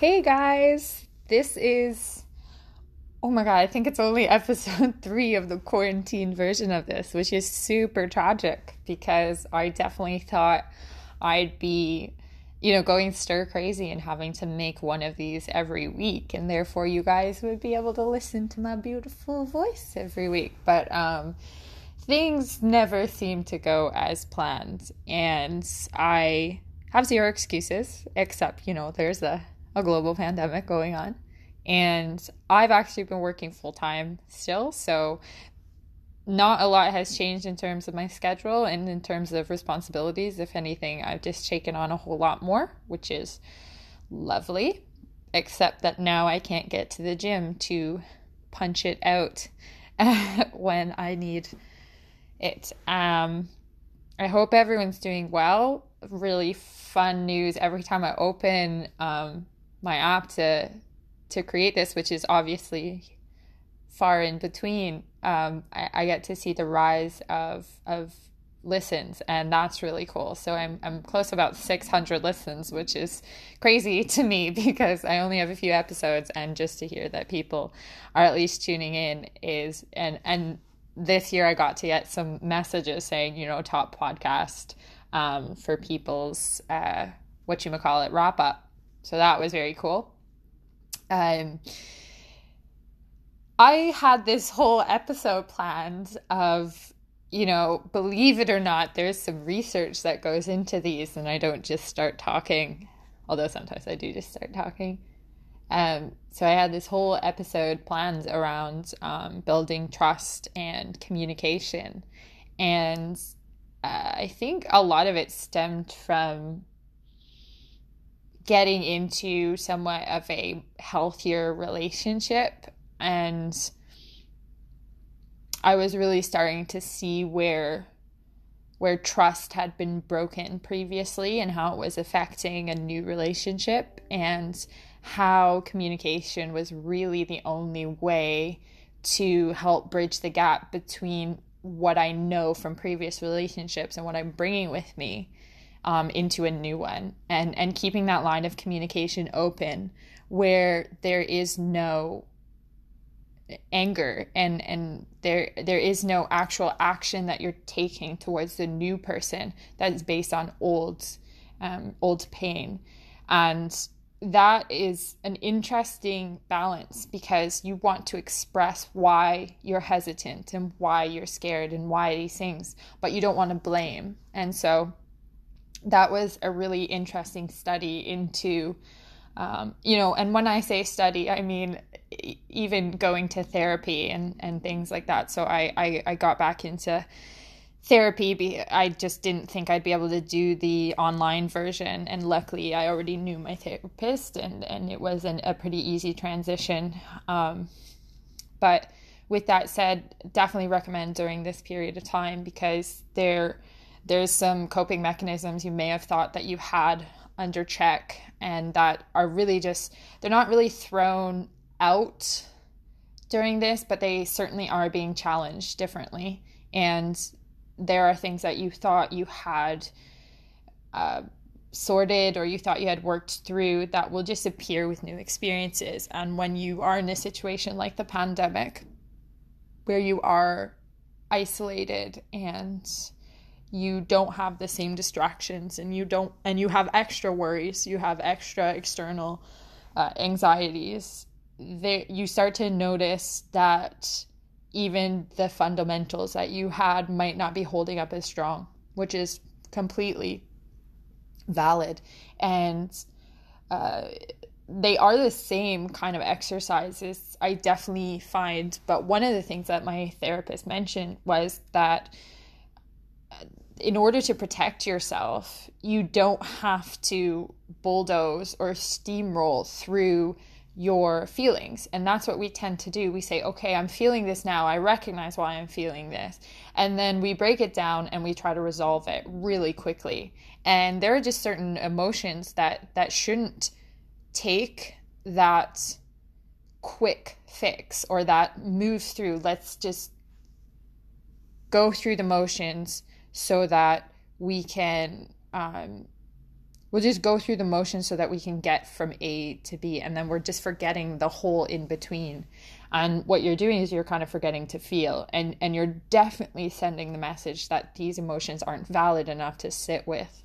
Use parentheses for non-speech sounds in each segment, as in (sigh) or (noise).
Hey guys, this is oh my god, I think it's only (laughs) episode three of the quarantine version of this, which is super tragic because I definitely thought I'd be, you know, going stir crazy and having to make one of these every week, and therefore you guys would be able to listen to my beautiful voice every week. But um, things never seem to go as planned, and I have zero excuses except, you know, there's a a global pandemic going on. And I've actually been working full time still. So, not a lot has changed in terms of my schedule and in terms of responsibilities. If anything, I've just taken on a whole lot more, which is lovely. Except that now I can't get to the gym to punch it out (laughs) when I need it. Um, I hope everyone's doing well. Really fun news every time I open um, my app to to create this, which is obviously far in between, um, I, I, get to see the rise of of listens, and that's really cool. So I'm I'm close about 600 listens, which is crazy (laughs) to me because I only have a few episodes, and just to hear that people are at least tuning in is and and this year I got to get some messages saying you know top podcast um, for people's uh, what you call it wrap up so that was very cool. Um, I had this whole episode planned of, you know, believe it or not, there's some research that goes into these, and I don't just start talking, although sometimes I do just start talking. Um, so I had this whole episode planned around um, building trust and communication. And uh, I think a lot of it stemmed from getting into somewhat of a healthier relationship. And I was really starting to see where where trust had been broken previously and how it was affecting a new relationship and how communication was really the only way to help bridge the gap between what I know from previous relationships and what I'm bringing with me um, into a new one and and keeping that line of communication open where there is no anger and and there there is no actual action that you're taking towards the new person that is based on old um, old pain. And that is an interesting balance because you want to express why you're hesitant and why you're scared and why these things but you don't want to blame. And so that was a really interesting study into um, you know and when i say study i mean even going to therapy and and things like that. So i i, I got back into therapy i just didn't think i'd be able to do the online version. And luckily i already knew my therapist and and it was an, a pretty easy transition. Um, but with that said definitely recommend during this period of time because there there's some coping mechanisms you may have thought that you had under check and that are really just they're not really thrown out during this but they certainly are being challenged differently. And there are things that you thought you had uh, sorted or you thought you had worked through that will just appear with new experiences. And when you are in a situation like the pandemic where you are isolated and you don't have the same distractions and you don't and you have extra worries you have extra external uh, anxieties you start to notice that even the fundamentals that you had might not be holding up as strong which is completely valid. And uh, they are the same kind of exercises i definitely find but one of the things that my therapist mentioned was that in order to protect yourself, you don't have to bulldoze or steamroll through your feelings. And that's what we tend to do. We say, okay, I'm feeling this now. I recognize why I'm feeling this. And then we break it down and we try to resolve it really quickly. And there are just certain emotions that, that shouldn't take that quick fix or that move through. Let's just go through the motions so that we can um, we'll just go through the motions so that we can get from A to B and then we're just forgetting the whole in between. And what you're doing is you're kind of forgetting to feel and and you're definitely sending the message that these emotions aren't valid enough to sit with.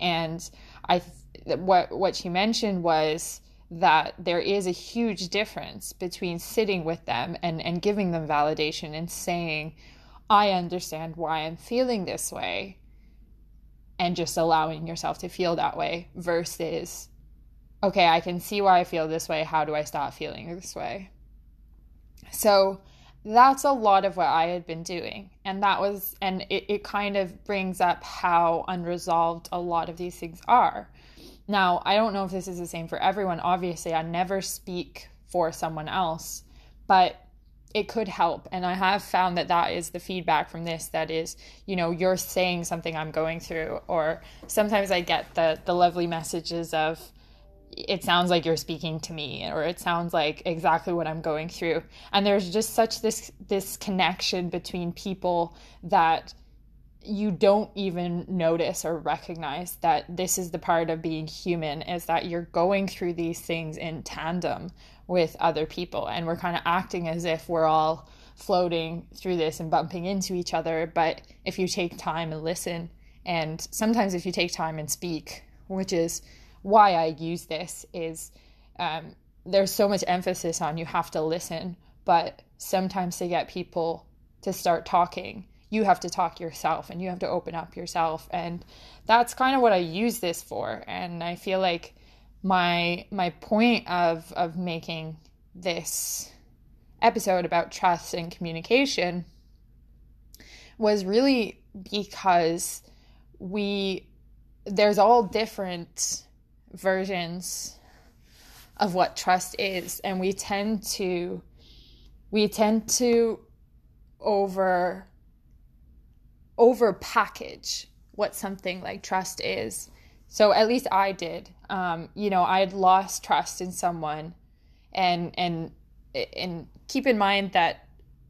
And I what what she mentioned was that there is a huge difference between sitting with them and and giving them validation and saying I understand why I'm feeling this way and just allowing yourself to feel that way versus okay, I can see why I feel this way. How do I stop feeling this way? So that's a lot of what I had been doing. And that was, and it, it kind of brings up how unresolved a lot of these things are. Now, I don't know if this is the same for everyone. Obviously, I never speak for someone else, but it could help. And i have found that that is the feedback from this that is you know you're saying something i'm going through or sometimes i get the the lovely messages of it sounds like you're speaking to me or it sounds like exactly what i'm going through. And there's just such this this connection between people that you don't even notice or recognize that this is the part of being human is that you're going through these things in tandem with other people and we're kind of acting as if we're all floating through this and bumping into each other. But if you take time and listen and sometimes if you take time and speak which is why i use this is um, there's so much emphasis on you have to listen but sometimes to get people to start talking you have to talk yourself and you have to open up yourself. And that's kind of what i use this for. And i feel like my my point of of making this episode about trust and communication was really because we there's all different versions of what trust is and we tend to we tend to over over package what something like trust is so at least I did. Um, you know, I had lost trust in someone, and and and keep in mind that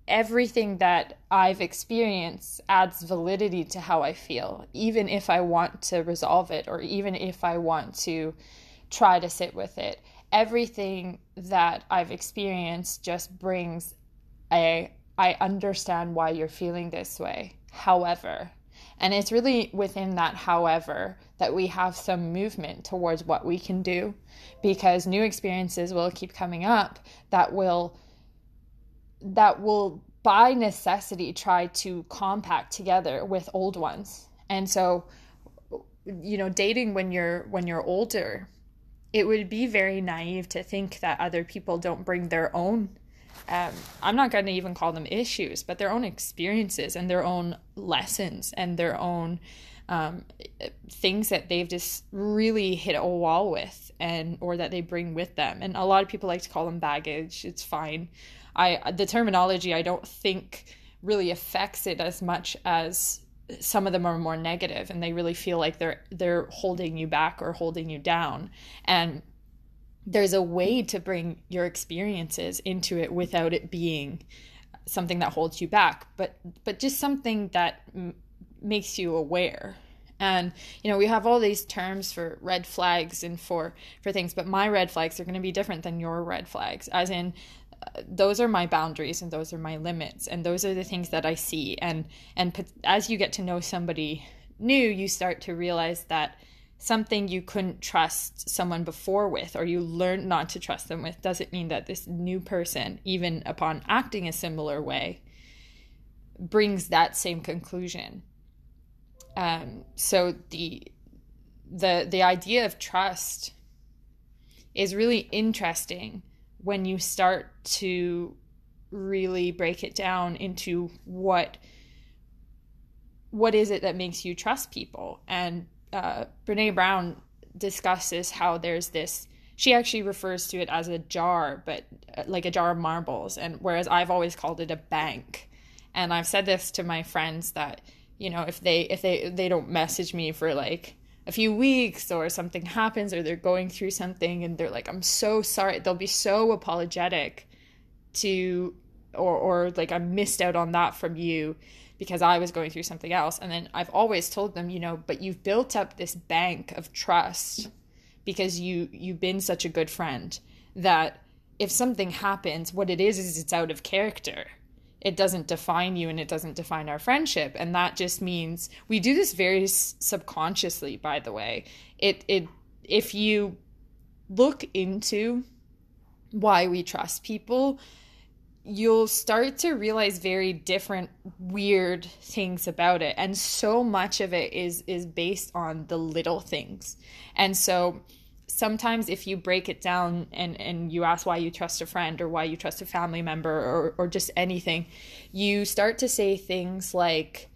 everything that I've experienced adds validity to how I feel, even if I want to resolve it or even if I want to try to sit with it. Everything that I've experienced just brings a I understand why you're feeling this way. However, and it's really within that, however, that we have some movement towards what we can do because new experiences will keep coming up that will that will by necessity try to compact together with old ones. And so you know, dating when you're when you're older, it would be very naive to think that other people don't bring their own um, I'm not going to even call them issues, but their own experiences and their own lessons and their own um, things that they've just really hit a wall with and or that they bring with them. And a lot of people like to call them baggage. It's fine. I the terminology I don't think really affects it as much as some of them are more negative and they really feel like they're they're holding you back or holding you down and there's a way to bring your experiences into it without it being something that holds you back but but just something that m- makes you aware. And you know we have all these terms for red flags and for for things but my red flags are going to be different than your red flags as in uh, those are my boundaries and those are my limits and those are the things that i see. And and as you get to know somebody new you start to realize that something you couldn't trust someone before with or you learned not to trust them with doesn't mean that this new person even upon acting a similar way brings that same conclusion. Um, so the the the idea of trust is really interesting when you start to really break it down into what what is it that makes you trust people? And uh, Brene Brown discusses how there's this. She actually refers to it as a jar, but uh, like a jar of marbles, and whereas I've always called it a bank. And I've said this to my friends that you know if they if they they don't message me for like a few weeks or something happens or they're going through something and they're like I'm so sorry they'll be so apologetic to or or like I missed out on that from you because I was going through something else. And then I've always told them, you know, but you've built up this bank of trust because you you've been such a good friend that if something happens, what it is is it's out of character. It doesn't define you and it doesn't define our friendship. And that just means we do this very subconsciously, by the way. It, it, if you look into why we trust people, you'll start to realize very different weird things about it and so much of it is is based on the little things and so sometimes if you break it down and, and you ask why you trust a friend or why you trust a family member or, or just anything, you start to say things like,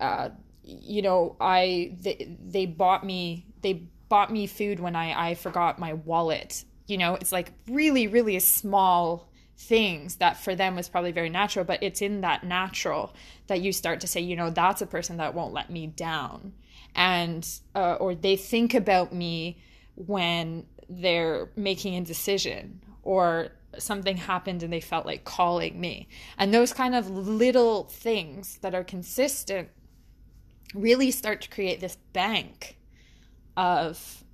uh, you know, I they, they bought me they bought me food when I, I forgot my wallet. You know, it's like really, really small things that for them was probably very natural, but it's in that natural that you start to say, you know, that's a person that won't let me down. And, uh, or they think about me when they're making a decision or something happened and they felt like calling me. And those kind of little things that are consistent really start to create this bank of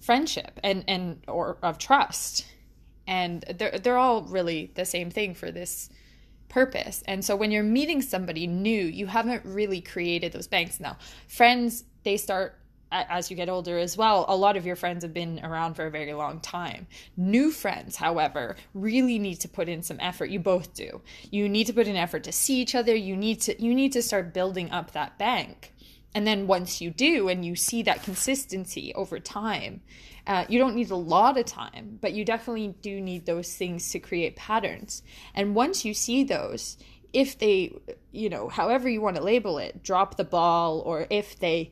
friendship and, and or of trust. And they're they're all really the same thing for this purpose. And so when you're meeting somebody new, you haven't really created those banks. Now, friends, they start as you get older as well, a lot of your friends have been around for a very long time. New friends, however, really need to put in some effort. You both do. You need to put in effort to see each other. You need to you need to start building up that bank. And then once you do and you see that consistency over time, uh, you don't need a lot of time, but you definitely do need those things to create patterns. And once you see those, if they, you know, however you want to label it, drop the ball, or if they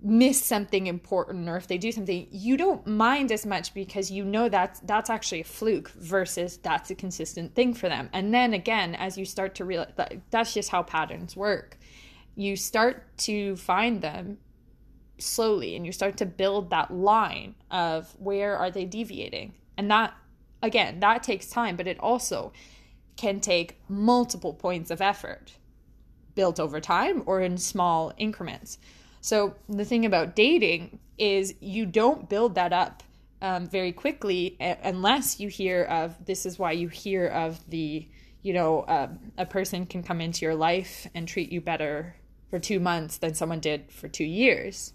miss something important or if they do something you don't mind as much because you know that's that's actually a fluke versus that's a consistent thing for them and then again as you start to realize that that's just how patterns work you start to find them slowly and you start to build that line of where are they deviating. And that again that takes time but it also can take multiple points of effort built over time or in small increments. So the thing about dating is you don't build that up um, very quickly unless you hear of this is why you hear of the you know uh, a person can come into your life and treat you better for two months than someone did for two years.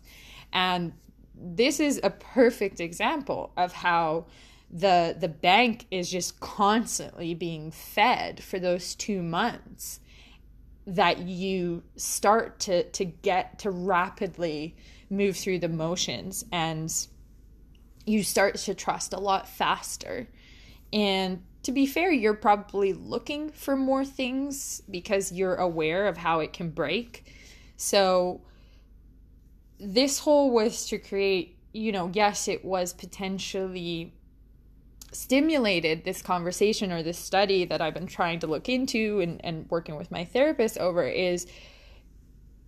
And this is a perfect example of how the the bank is just constantly being fed for those two months that you start to to get to rapidly move through the motions. And you start to trust a lot faster. And to be fair you're probably looking for more things because you're aware of how it can break so this whole was to create you know yes it was potentially stimulated this conversation or this study that I've been trying to look into and, and working with my therapist over is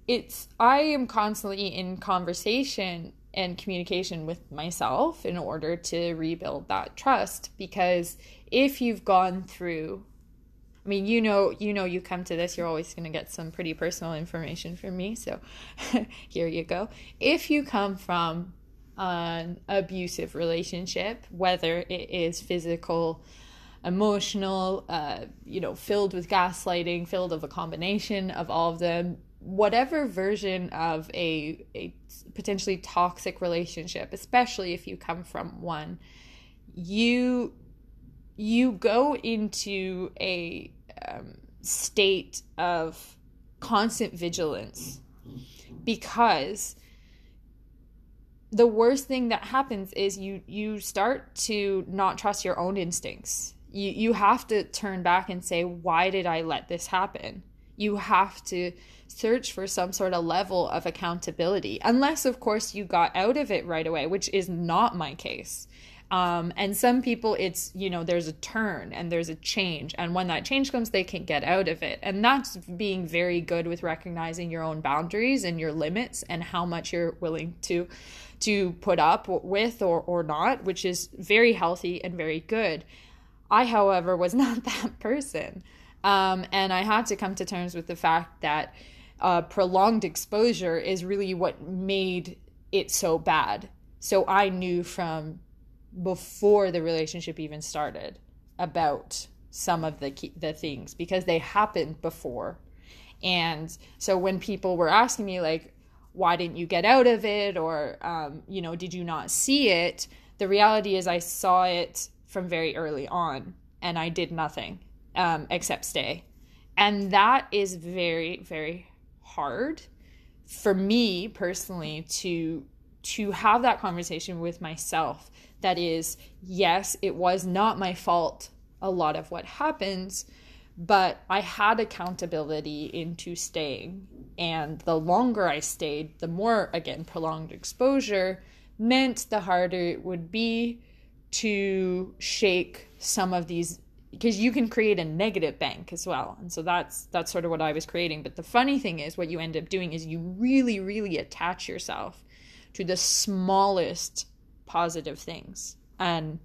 it's I am constantly in conversation and communication with myself in order to rebuild that trust because if you've gone through I mean, you know, you know, you come to this, you're always going to get some pretty personal information from me. So, (laughs) here you go. If you come from an abusive relationship, whether it is physical, emotional, uh, you know, filled with gaslighting, filled of a combination of all of them, whatever version of a, a potentially toxic relationship, especially if you come from one, you you go into a um, state of constant vigilance because the worst thing that happens is you you start to not trust your own instincts. You you have to turn back and say why did I let this happen? You have to search for some sort of level of accountability. Unless of course you got out of it right away, which is not my case. Um, and some people, it's, you know, there's a turn and there's a change. And when that change comes, they can get out of it. And that's being very good with recognizing your own boundaries and your limits and how much you're willing to to put up with or, or not, which is very healthy and very good. I, however, was (laughs) not that person. Um, and I had to come to terms with the fact that uh, prolonged exposure is really what made it so bad. So I knew from before the relationship even started about some of the key, the things because they happened before. And so when people were asking me like why didn't you get out of it? or um, you know did you not see it? the reality is i saw it from very early on and i did nothing um, except stay. And that is very very hard for me personally to to have that conversation with myself that is yes it was not my fault a lot of what happens but I had accountability into staying. And the longer I stayed, the more, again, prolonged exposure meant the harder it would be to shake some of these because you can create a negative bank as well and so that's that's sort of what i was creating but the funny thing is what you end up doing is you really really attach yourself to the smallest positive things. And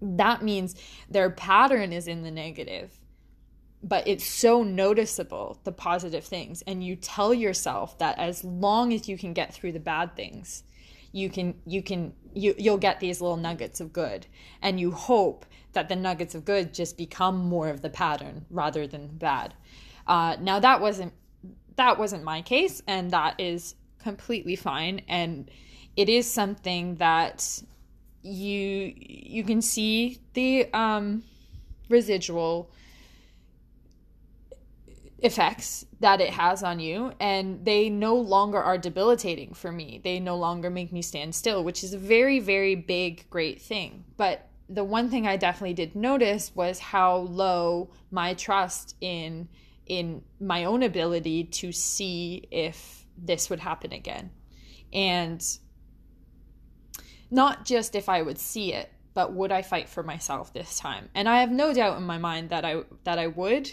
that means their pattern is in the negative but it's so noticeable the positive things. And you tell yourself that as long as you can get through the bad things you can you can you you'll get these little nuggets of good. And you hope that the nuggets of good just become more of the pattern rather than bad. Uh, now that wasn't that wasn't my case and that is completely fine. And it is something that you you can see the um residual effects that it has on you and they no longer are debilitating for me. They no longer make me stand still which is a very very big great thing. But the one thing i definitely did notice was how low my trust in in my own ability to see if this would happen again. And not just if i would see it but would i fight for myself this time and i have no doubt in my mind that i that i would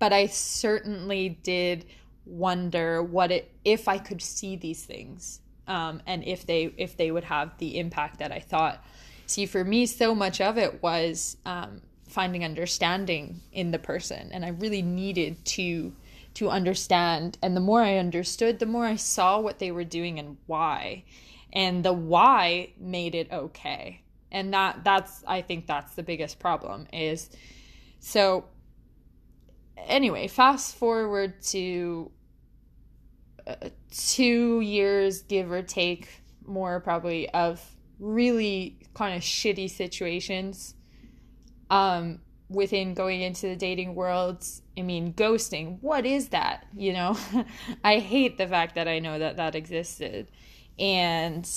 but I certainly did wonder what it if I could see these things um, and if they if they would have the impact that I thought. See, for me, so much of it was um, finding understanding in the person, and I really needed to to understand. And the more I understood, the more I saw what they were doing and why, and the why made it okay. And that that's I think that's the biggest problem is so anyway, fast forward to uh, two years, give or take, more probably, of really kind of shitty situations um, within going into the dating world. I mean, ghosting, what is that? You know, (laughs) I hate the fact that I know that that existed. And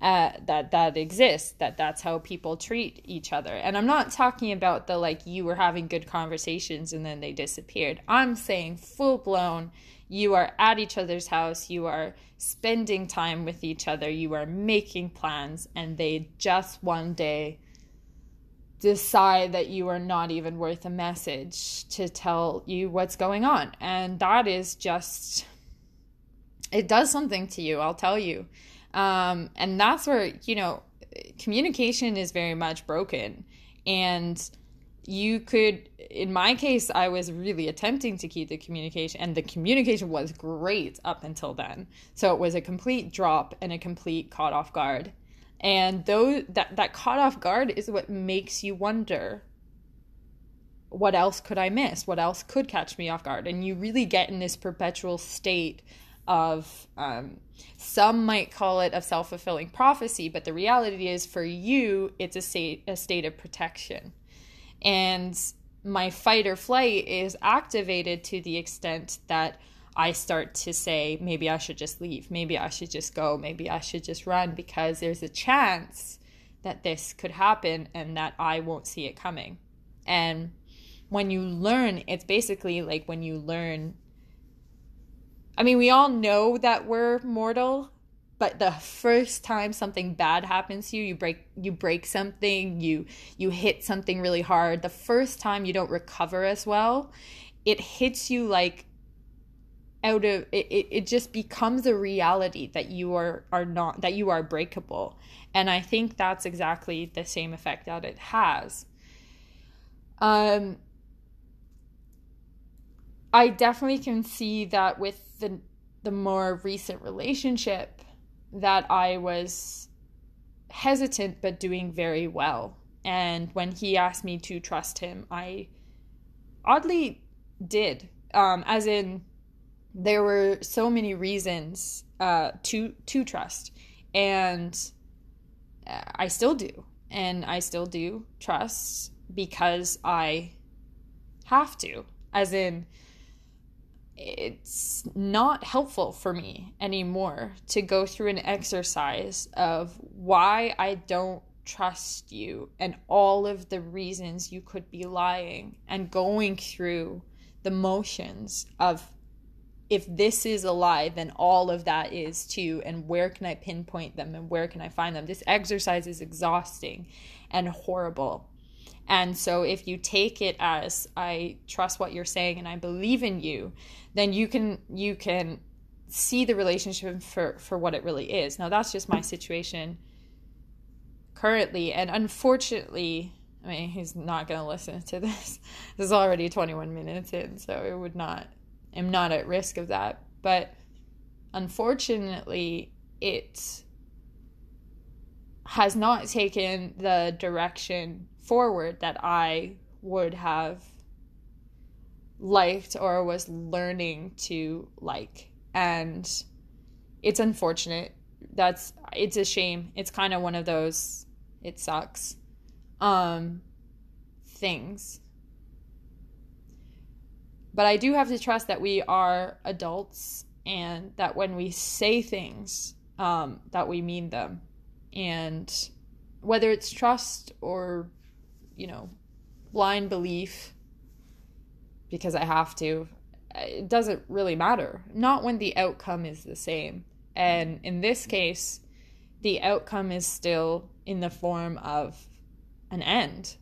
uh, that that exists that that's how people treat each other. And i'm not talking about the like you were having good conversations and then they disappeared. I'm saying full blown you are at each other's house you are spending time with each other you are making plans and they just one day decide that you are not even worth a message to tell you what's going on. And that is just it does something to you i'll tell you um, and that's where, you know, communication is very much broken. And you could, in my case, I was really attempting to keep the communication, and the communication was great up until then. So it was a complete drop and a complete caught off guard. And though that, that caught off guard is what makes you wonder what else could I miss? What else could catch me off guard? And you really get in this perpetual state of um, some might call it a self-fulfilling prophecy but the reality is for you it's a state a state of protection. And my fight or flight is activated to the extent that I start to say maybe I should just leave maybe I should just go maybe I should just run because there's a chance that this could happen and that I won't see it coming. And when you learn it's basically like when you learn I mean, we all know that we're mortal, but the first time something bad happens to you, you break you break something, you you hit something really hard. The first time you don't recover as well, it hits you like out of it, it, just becomes a reality that you are are not that you are breakable and i think that's exactly the same effect that it has um I definitely can see that with the the more recent relationship that I was hesitant but doing very well. And when he asked me to trust him, I oddly did. Um, as in, there were so many reasons uh, to to trust, and I still do, and I still do trust because I have to. As in, it's not helpful for me anymore to go through an exercise of why I don't trust you and all of the reasons you could be lying and going through the motions of if this is a lie, then all of that is too. And where can I pinpoint them and where can I find them? This exercise is exhausting and horrible. And so if you take it as I trust what you're saying and I believe in you, then you can you can see the relationship for for what it really is. Now that's just my situation currently and unfortunately I mean, he's not going to listen to (laughs) this. This is already 21 minutes in, so it would not, I'm not at risk of that. But unfortunately, it has not taken the direction forward that I would have liked or was learning to like. And it's unfortunate. That's, it's a shame. It's kind of one of those, it sucks um, things. But I do have to trust that we are adults and that when we say things, um, that we mean them. And whether it's trust or, you know, blind belief, because I have to, it doesn't really matter. Not when the outcome is the same. And in this case, the outcome is still in the form of an end.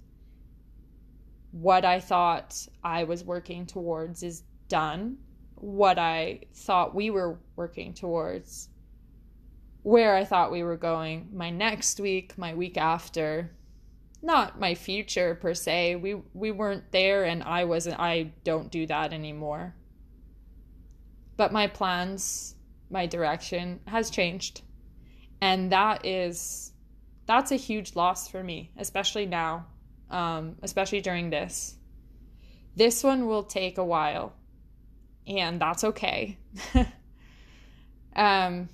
What I thought I was working towards is done. What I thought we were working towards, where I thought we were going, my next week, my week after, not my future per se. We we weren't there and I wasn't I don't do that anymore. But my plans, my direction has changed. And that is that's a huge loss for me, especially now, um, especially during this. This one will take a while, and that's okay. (laughs) um,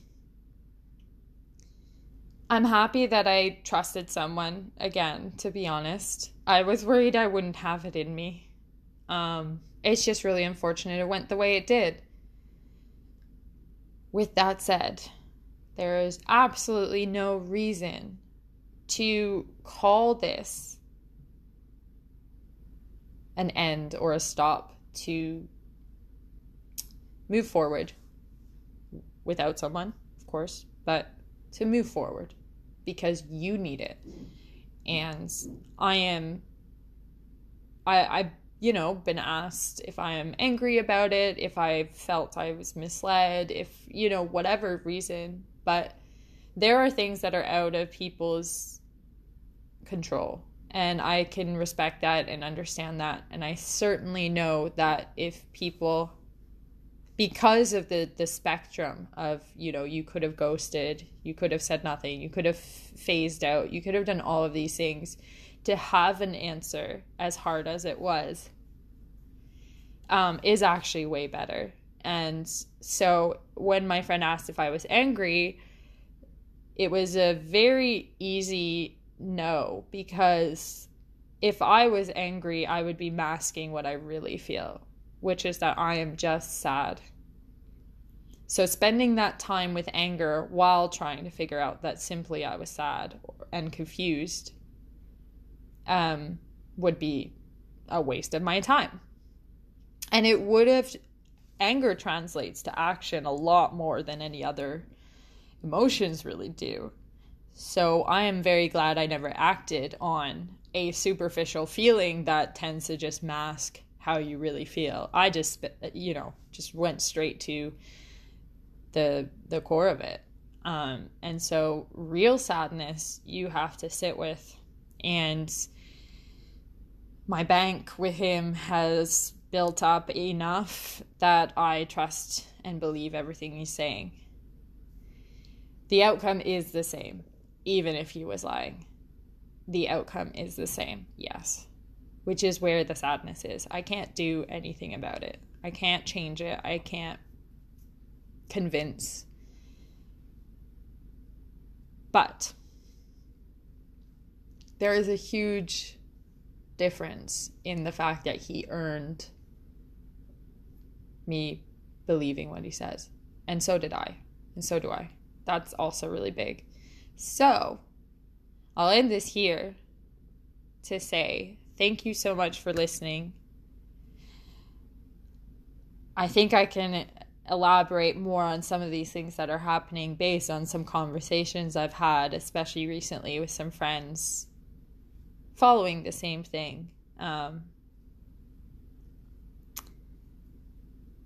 I'm happy that I trusted someone again, to be honest. I was worried I wouldn't have it in me. Um, it's just really unfortunate it went the way it did. With that said, there is absolutely no reason to call this an end or a stop to move forward without someone, of course, but to move forward because you need it. And I am, I, I, you know, been asked if I am angry about it, if I felt I was misled, if, you know, whatever reason. But there are things that are out of people's control. And I can respect that and understand that. And I certainly know that if people, because of the, the spectrum of, you know, you could have ghosted, you could have said nothing, you could have phased out, you could have done all of these things, to have an answer as hard as it was um, is actually way better. And so when my friend asked if I was angry, it was a very easy no, because if I was angry, I would be masking what I really feel, which is that I am just sad. So, spending that time with anger while trying to figure out that simply I was sad and confused um, would be a waste of my time. And it would have, anger translates to action a lot more than any other emotions really do. So I am very glad I never acted on a superficial feeling that tends to just mask how you really feel. I just, you know, just went straight to the the core of it. Um, and so real sadness you have to sit with and my bank with him has built up enough that I trust and believe everything he's saying. The outcome is the same, even if he was lying. The outcome is the same, yes. Which is where the sadness is. I can't do anything about it. I can't change it. I can't convince. But there is a huge difference in the fact that he earned me believing what he says. And so did I. And so do I. That's also really big. So, I'll end this here to say thank you so much for listening. I think I can elaborate more on some of these things that are happening based on some conversations I've had, especially recently with some friends following the same thing. Um,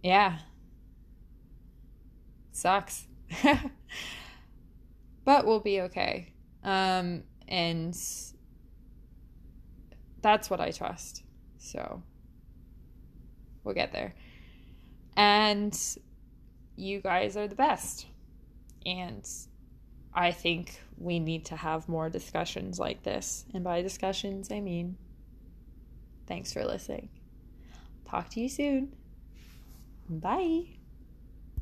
yeah. Sucks. (laughs) but we'll be okay. Um, and that's what I trust. So we'll get there. And you guys are the best. And I think we need to have more discussions like this. And by discussions, I mean thanks for listening. Talk to you soon. Bye.